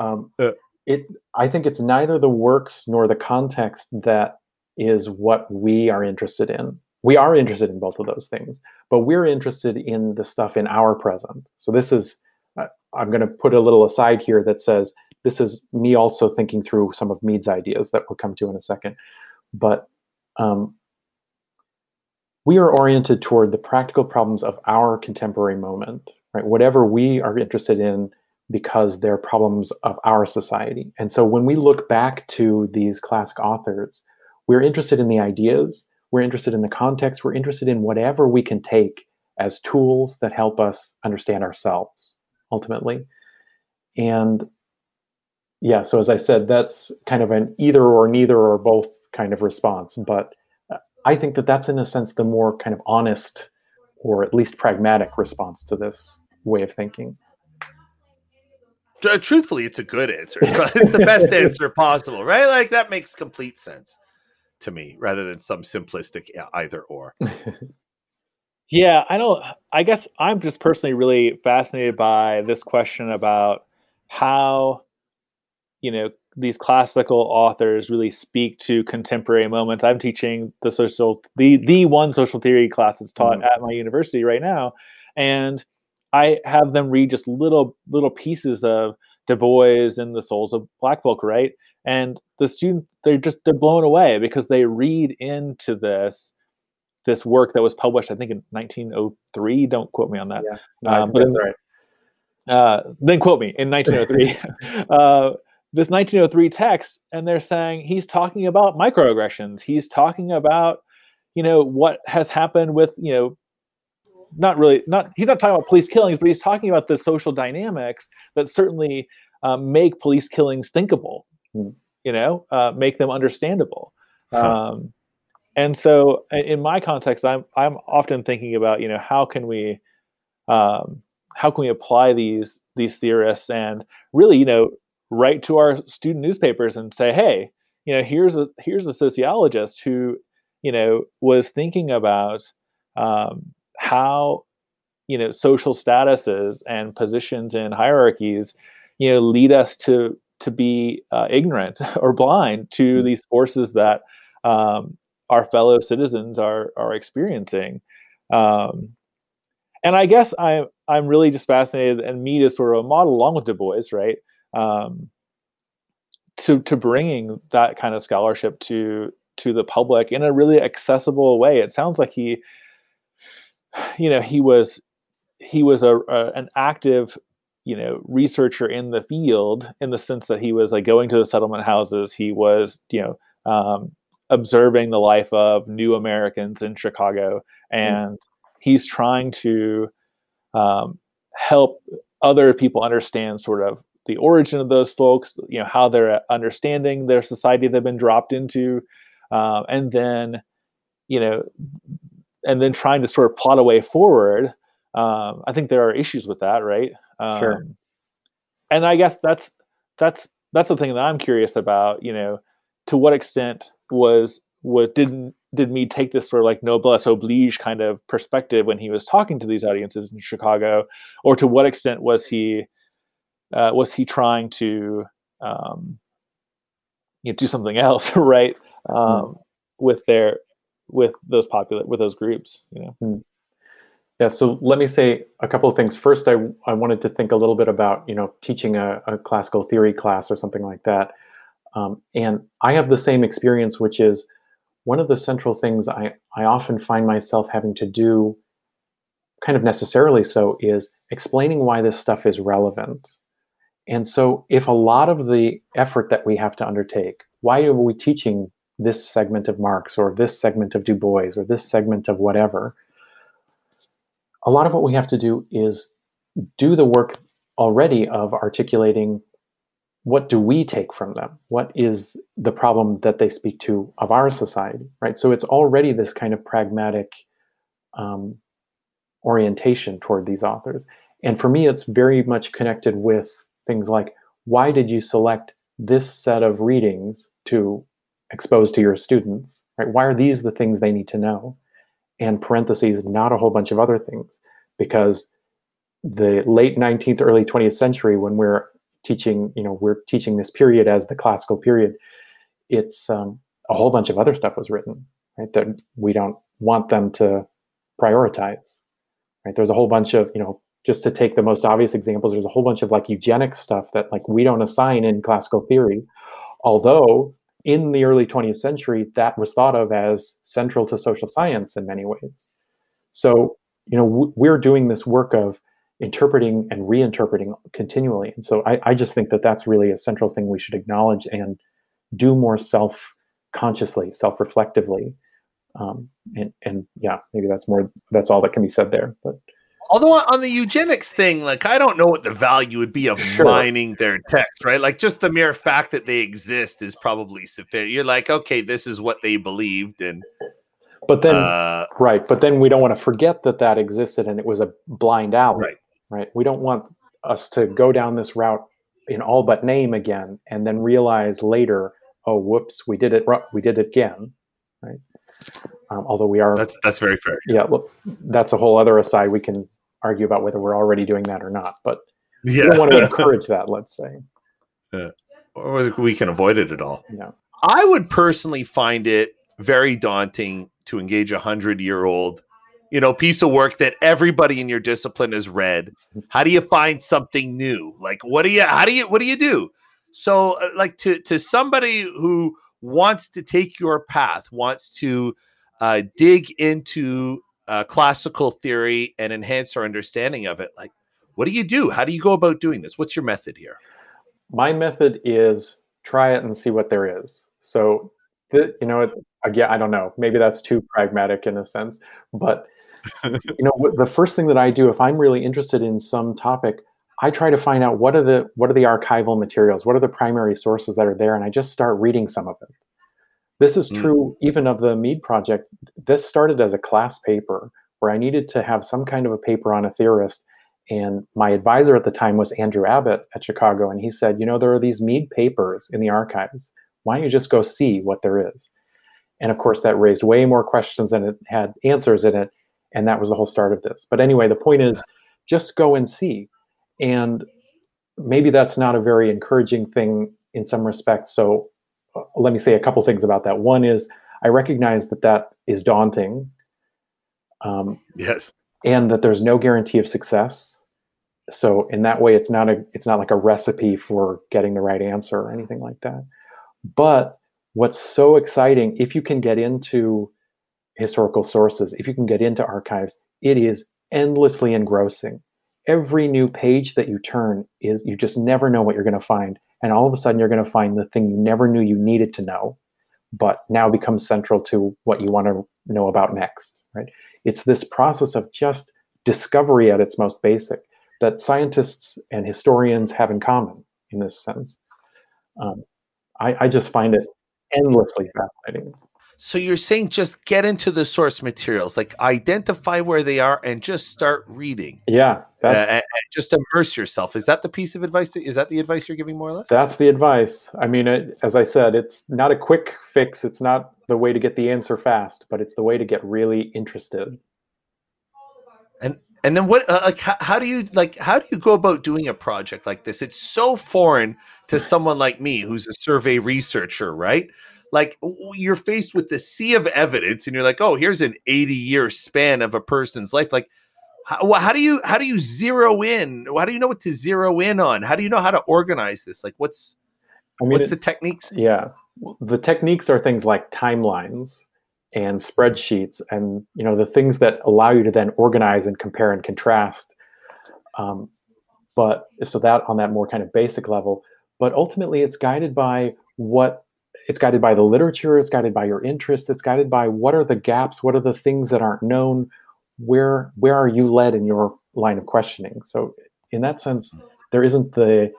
Um, Uh. it, I think it's neither the works nor the context that is what we are interested in. We are interested in both of those things, but we're interested in the stuff in our present. So this is, uh, I'm going to put a little aside here that says this is me also thinking through some of Mead's ideas that we'll come to in a second. But um, we are oriented toward the practical problems of our contemporary moment, right? Whatever we are interested in because they're problems of our society. And so when we look back to these classic authors, we're interested in the ideas, we're interested in the context, we're interested in whatever we can take as tools that help us understand ourselves ultimately. And yeah, so as I said, that's kind of an either or neither or both kind of response. But uh, I think that that's in a sense the more kind of honest or at least pragmatic response to this way of thinking. Truthfully it's a good answer (laughs) it's the best answer possible right like that makes complete sense to me rather than some simplistic either or (laughs) Yeah, I don't. I guess I'm just personally really fascinated by this question about how, you know, these classical authors really speak to contemporary moments. I'm teaching the social, the the one social theory class that's taught Mhm. at my university right now, and I have them read just little little pieces of Du Bois and the Souls of Black Folk, right? And the student, they're just they're blown away because they read into this this work that was published, I think, in 1903. Don't quote me on that. Yeah, no, Um, but that's in- right. Uh, then quote me in 1903. (laughs) (laughs) uh, this 1903 text, and they're saying he's talking about microaggressions. He's talking about, you know, what has happened with, you know, not really, not he's not talking about police killings, but he's talking about the social dynamics that certainly um, make police killings thinkable. Hmm. You know, uh, make them understandable. Huh. Um, and so, in my context, I'm I'm often thinking about, you know, how can we um, how can we apply these these theorists and really you know write to our student newspapers and say hey you know here's a here's a sociologist who you know was thinking about um, how you know social statuses and positions in hierarchies you know lead us to to be uh, ignorant (laughs) or blind to these forces that um, our fellow citizens are are experiencing um, and I guess I'm I'm really just fascinated, and Mead is sort of a model along with Du Bois, right? Um, to to bringing that kind of scholarship to to the public in a really accessible way. It sounds like he, you know, he was he was a, a an active you know researcher in the field in the sense that he was like going to the settlement houses. He was you know um, observing the life of new americans in chicago. And he's trying to um, help other people understand sort of the origin of those folks, you know, how they're understanding their society they've been dropped into, um, and then, you know, and then trying to sort of plot a way forward. Um, I think there are issues with that, right? Um, Sure. And I guess that's that's that's the thing that I'm curious about. You know, to what extent was was didn't did Mead take this sort of like noblesse oblige kind of perspective when he was talking to these audiences in Chicago, or to what extent was he uh, was he trying to um, you know, do something else, (laughs) right? Um, mm. With their with those popular with those groups, you know. Mm. Yeah, so let me say a couple of things. First, I, I wanted to think a little bit about you know teaching a, a classical theory class or something like that, um, and I have the same experience, which is one of the central things I, I often find myself having to do, kind of necessarily so, is explaining why this stuff is relevant. And so, if a lot of the effort that we have to undertake, why are we teaching this segment of Marx or this segment of Du Bois or this segment of whatever? a lot of what we have to do is do the work already of articulating what do we take from them? What is the problem that they speak to of our society right? So it's already this kind of pragmatic um, orientation toward these authors. And for me it's very much connected with things like why did you select this set of readings to expose to your students right why are these the things they need to know and parentheses, not a whole bunch of other things, because the late 19th, early 20th century, when we're teaching, you know, we're teaching this period as the classical period, it's um, a whole bunch of other stuff was written, right? That we don't want them to prioritize, right? There's a whole bunch of, you know, just to take the most obvious examples, there's a whole bunch of like eugenic stuff that like we don't assign in classical theory, although in the early 20th century, that was thought of as central to social science in many ways. So, you know, we're doing this work of interpreting and reinterpreting continually. And so I, I just think that that's really a central thing we should acknowledge and do more self consciously, self reflectively. Um, and, and yeah, maybe that's more, that's all that can be said there. But Although on the eugenics thing, like I don't know what the value would be of sure. mining their text, right? Like just the mere fact that they exist is probably sufficient. You're like, okay, this is what they believed, and but then uh, right, but then we don't want to forget that that existed and it was a blind alley, right? Right. We don't want us to go down this route in all but name again, and then realize later, oh, whoops, we did it. We did it again, right? Um, although we are that's that's very fair. Yeah, look, that's a whole other aside. We can argue about whether we're already doing that or not. But yeah. we don't want to encourage that, let's say. Yeah. Or we can avoid it at all. Yeah. I would personally find it very daunting to engage a hundred year old, you know, piece of work that everybody in your discipline has read. How do you find something new? Like, what do you, how do you, what do you do? So, uh, like, to to somebody who wants to take your path, wants to uh, dig into uh, classical theory and enhance our understanding of it. Like, what do you do? How do you go about doing this? What's your method here? My method is try it and see what there is. So, you know, again, I don't know. Maybe that's too pragmatic in a sense, but (laughs) you know, the first thing that I do if I'm really interested in some topic, I try to find out what are the what are the archival materials, what are the primary sources that are there, and I just start reading some of it. This is mm. true mm. even of the Mead project. This started as a class paper where I needed to have some kind of a paper on a theorist. And my advisor at the time was Andrew Abbott at Chicago. And he said, You know, there are these Mead papers in the archives. Why don't you just go see what there is? And of course, that raised way more questions than it had answers in it. And that was the whole start of this. But anyway, the point is just go and see. And maybe that's not a very encouraging thing in some respects. So let me say a couple things about that. One is I recognize that that is daunting. Um, yes, and that there's no guarantee of success. So in that way, it's not a it's not like a recipe for getting the right answer or anything like that. But what's so exciting if you can get into historical sources, if you can get into archives, it is endlessly engrossing every new page that you turn is you just never know what you're going to find. And all of a sudden you're going to find the thing you never knew you needed to know but now becomes central to what you want to know about next right? It's this process of just discovery at its most basic that scientists and historians have in common in this sense. Um, I, I just find it endlessly fascinating. So you're saying just get into the source materials, like identify where they are and just start reading. Yeah, uh, and, just immerse yourself. Is that the piece of advice? That, is that the advice you're giving more or less? That's the advice. I mean, it, as I said, it's not a quick fix. It's not the way to get the answer fast, but it's the way to get really interested. And and then what? Uh, like, how, how do you like? How do you go about doing a project like this? It's so foreign to (laughs) someone like me, who's a survey researcher, right? like you're faced with the sea of evidence and you're like oh here's an 80 year span of a person's life like how, how, do you how do you zero in? How do you know what to zero in on? How do you know how to organize this? Like what's I mean, what's it, the techniques? yeah. The techniques are things like timelines and spreadsheets and you know the things that allow you to then organize and compare and contrast um, but so that on that more kind of basic level. But ultimately it's guided by what it's guided by the literature it's guided by your interests it's guided by what are the gaps what are the things that aren't known where where are you led in your line of questioning so in that sense there isn't the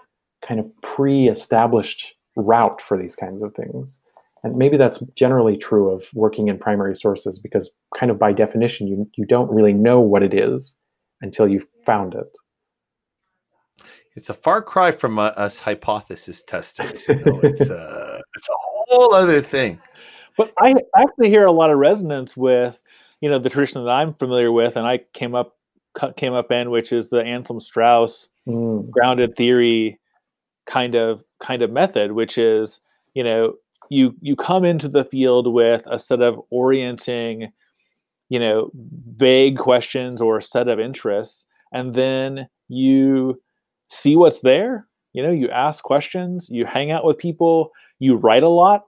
kind of pre-established route for these kinds of things and maybe that's generally true of working in primary sources because kind of by definition you, you don't really know what it is until you've found it it's a far cry from uh, us hypothesis testers you know? it's, uh, it's a whole other thing. But I actually hear a lot of resonance with, you know, the tradition that I'm familiar with, and I came up came up in, which is the Anselm Strauss mm. grounded theory kind of kind of method, which is, you know, you you come into the field with a set of orienting, you know, vague questions or a set of interests, and then you see what's there. You know, you ask questions, you hang out with people, you write a lot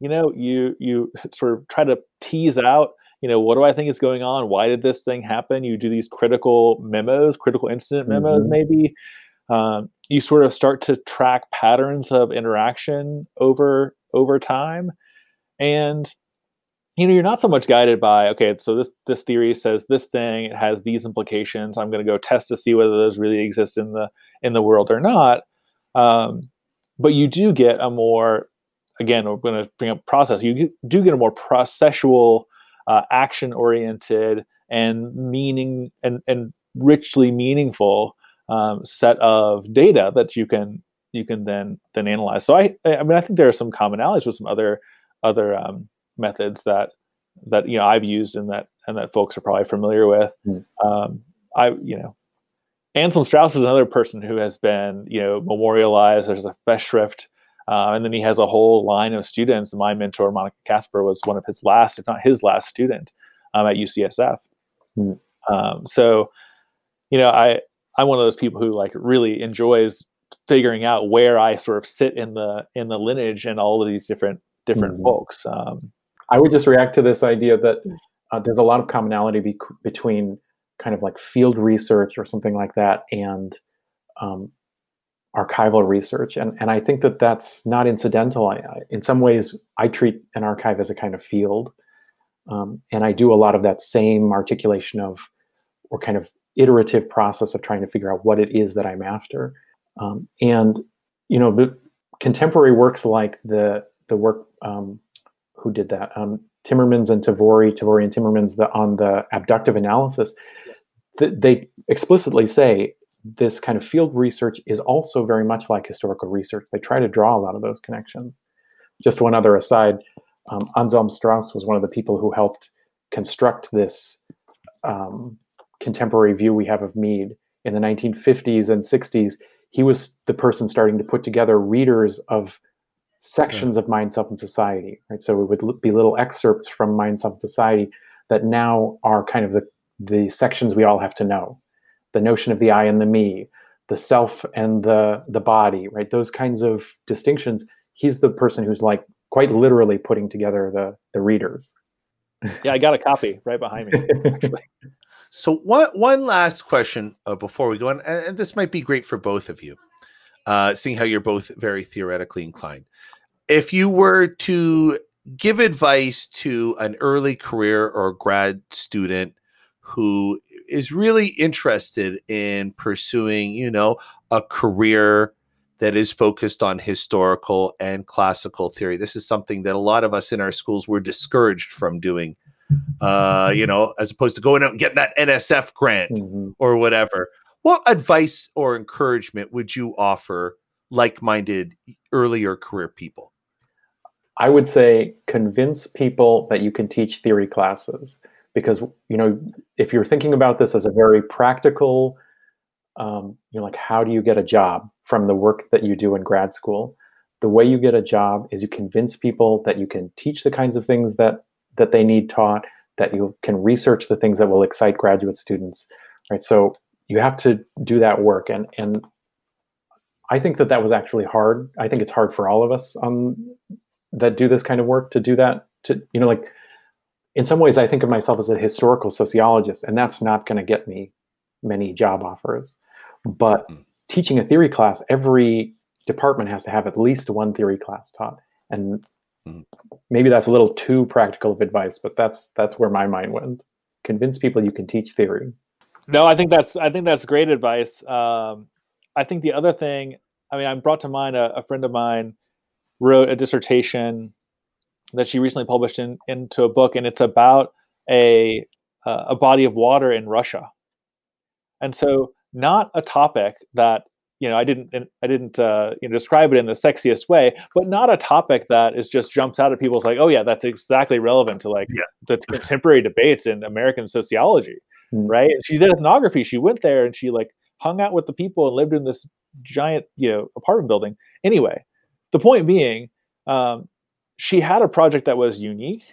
you know you you sort of try to tease out you know what do i think is going on why did this thing happen you do these critical memos critical incident memos mm-hmm. maybe um, you sort of start to track patterns of interaction over over time and you know you're not so much guided by okay so this this theory says this thing it has these implications i'm going to go test to see whether those really exist in the in the world or not um, but you do get a more again, we're going to bring up process. You do get a more processual, uh, action oriented, and meaning and, and richly meaningful um, set of data that you can you can then then analyze. So I I mean I think there are some commonalities with some other other um, methods that that you know I've used and that and that folks are probably familiar with. Mm. Um, I you know Anselm Strauss is another person who has been you know memorialized. There's a Festschrift uh, and then he has a whole line of students. My mentor, Monica Casper, was one of his last, if not his last student um, at UCSF. Mm. Um, so, you know, I I'm one of those people who like really enjoys figuring out where I sort of sit in the in the lineage and all of these different different mm-hmm. folks. Um, I would just react to this idea that uh, there's a lot of commonality be- between kind of like field research or something like that and um, archival research. And, and I think that that's not incidental. I, I, in some ways, I treat an archive as a kind of field. Um, and I do a lot of that same articulation of, or kind of iterative process of trying to figure out what it is that I'm after. Um, and, you know, the contemporary works like the, the work, um, who did that? Um, Timmermans and Tavory, Tavory and Timmermans the, on the abductive analysis, th- they explicitly say this kind of field research is also very much like historical research. They try to draw a lot of those connections. Just one other aside um, Anselm Strauss was one of the people who helped construct this um, contemporary view we have of Mead. In the 1950s and 60s, he was the person starting to put together readers of sections of Mind, Self, and Society. Right, so it would be little excerpts from Mind, Self, and Society that now are kind of the the sections we all have to know the notion of the I and the me, the self and the the body, right? Those kinds of distinctions. He's the person who's like quite literally putting together the the readers. Yeah, I got a copy right behind me. (laughs) so one one last question uh, before we go on, and this might be great for both of you, uh, seeing how you're both very theoretically inclined. If you were to give advice to an early career or grad student who is really interested in pursuing, you know, a career that is focused on historical and classical theory. This is something that a lot of us in our schools were discouraged from doing. Uh, you know, as opposed to going out and getting that NSF grant mm-hmm. or whatever. What advice or encouragement would you offer like-minded earlier career people? I would say convince people that you can teach theory classes because you know if you're thinking about this as a very practical um, you know like how do you get a job from the work that you do in grad school? The way you get a job is you convince people that you can teach the kinds of things that that they need taught that you can research the things that will excite graduate students right? So you have to do that work and and i think that that was actually hard. I think it's hard for all of us um, that do this kind of work to do that to you know like in some ways i think of myself as a historical sociologist and that's not going to get me many job offers. But hmm. teaching a theory class every department has to have at least one theory class taught. And hmm. maybe that's a little too practical of advice but that's that's where my mind went. Convince people you can teach theory. No i think that's i think that's great advice. Um, i think the other thing i mean i'm brought to mind a, a friend of mine wrote a dissertation that she recently published in, into a book, and it's about a uh, a body of water in Russia. And so, not a topic that you know I didn't I didn't uh, you know describe it in the sexiest way, but not a topic that is just jumps out at people's like, oh yeah, that's exactly relevant to like yeah. the contemporary debates in American sociology, mm-hmm. right? she did ethnography. She went there and she like hung out with the people and lived in this giant you know apartment building. Anyway, the point being, um, she had a project that was unique,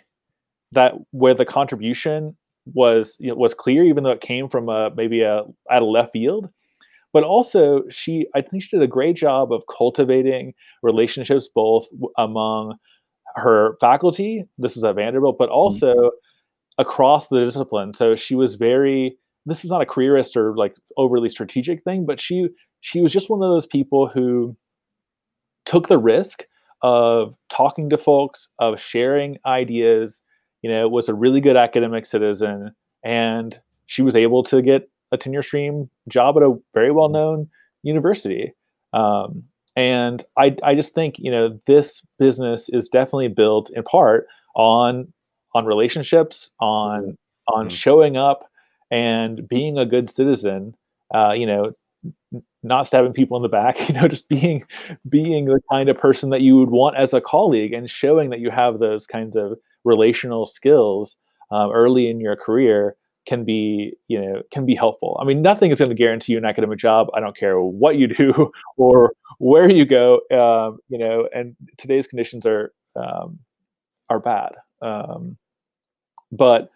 that where the contribution was you know, was clear, even though it came from a maybe a at a left field. But also, she I think she did a great job of cultivating relationships both among her faculty. This is at Vanderbilt, but mm-hmm. also mm-hmm. across the discipline. So she was very. This is not a careerist or like overly strategic thing, but she she was just one of those people who took the risk of talking to folks, of sharing ideas. You know, was a really good academic citizen, and she was able to get a tenure stream job at a very well known university. Um, and I, I just think you know this business is definitely built in part on on relationships, on on mm-hmm. showing up and being a good citizen. Uh, you know, not stabbing people in the back (laughs) you know just being being the kind of person that you would want as a colleague and showing that you have those kinds of relational skills um, early in your career can be you know can be helpful. I mean nothing is going to guarantee you an academic job. I don't care what you do (laughs) or where you go um, you know and today's conditions are um, are bad. Um, but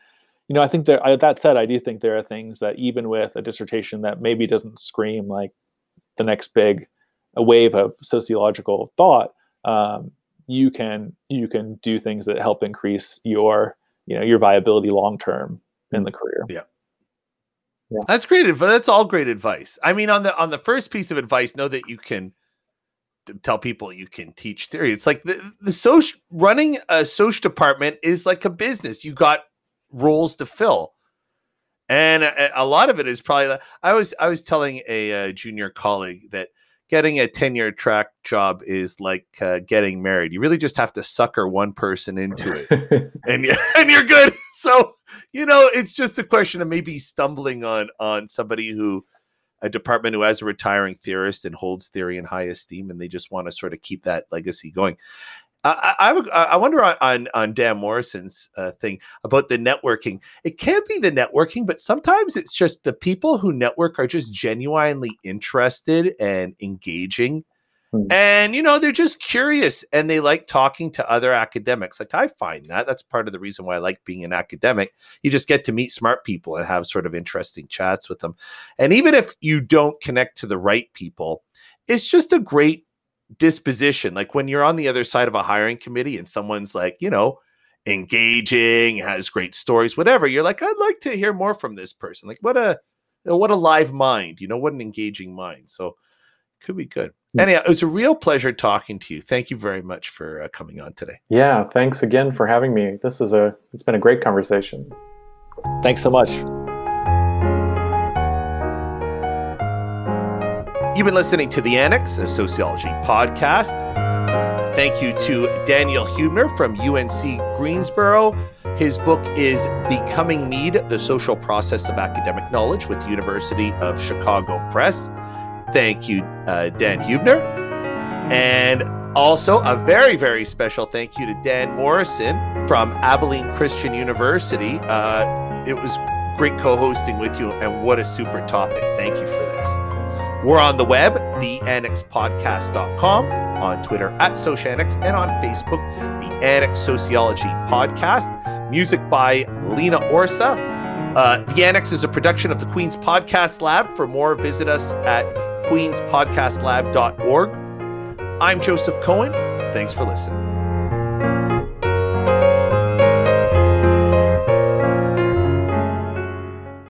you know i think there that said i do think there are things that even with a dissertation that maybe doesn't scream like the next big a wave of sociological thought, um, you can you can do things that help increase your you know your viability long term in the career. Yeah. Yeah. That's great advice. That's all great advice. I mean, on the on the first piece of advice, know that you can tell people you can teach theory. It's like the the social running a social department is like a business. You got roles to fill and a, a, lot of it is probably i was i was telling a, a junior colleague that getting a tenure track job is like uh, getting married. You really just have to sucker one person (laughs) into it and, (laughs) and you're good. (laughs) So you know it's just a question of maybe stumbling on on somebody who a department who has a retiring theorist and holds theory in high esteem and they just want to sort of keep that legacy going I, I, I wonder on on Dan Morrison's uh, thing about the networking. It can't be the networking, but sometimes it's just the people who network are just genuinely interested and engaging, hmm. and you know they're just curious and they like talking to other academics. Like I find that that's part of the reason why I like being an academic. You just get to meet smart people and have sort of interesting chats with them, and even if you don't connect to the right people, it's just a great disposition like when you're on the other side of a hiring committee and someone's like you know engaging has great stories whatever you're like i'd like to hear more from this person. Like what a what a live mind you know what an engaging mind. So could be good. Mm. anyhow it was a real pleasure talking to you. Thank you very much for uh, coming on today. Yeah thanks again for having me. This is a it's been a great conversation. Thanks so much You've been listening to The Annex, a sociology podcast. Thank you to Daniel Huebner from UNC Greensboro. His book is Becoming Mead The Social Process of Academic Knowledge with the University of Chicago Press. Thank you, uh, Dan Huebner. And also, a very, very special thank you to Dan Morrison from Abilene Christian University. Uh, it was great co hosting with you, and what a super topic. Thank you for this. We're on the web, theannexpodcast.com, on Twitter at Sociannex, and on Facebook, the Annex Sociology Podcast. Music by Lena Orsa. Uh, the Annex is a production of the Queen's Podcast Lab. For more, visit us at queenspodcastlab.org. I'm Joseph Cohen. Thanks for listening.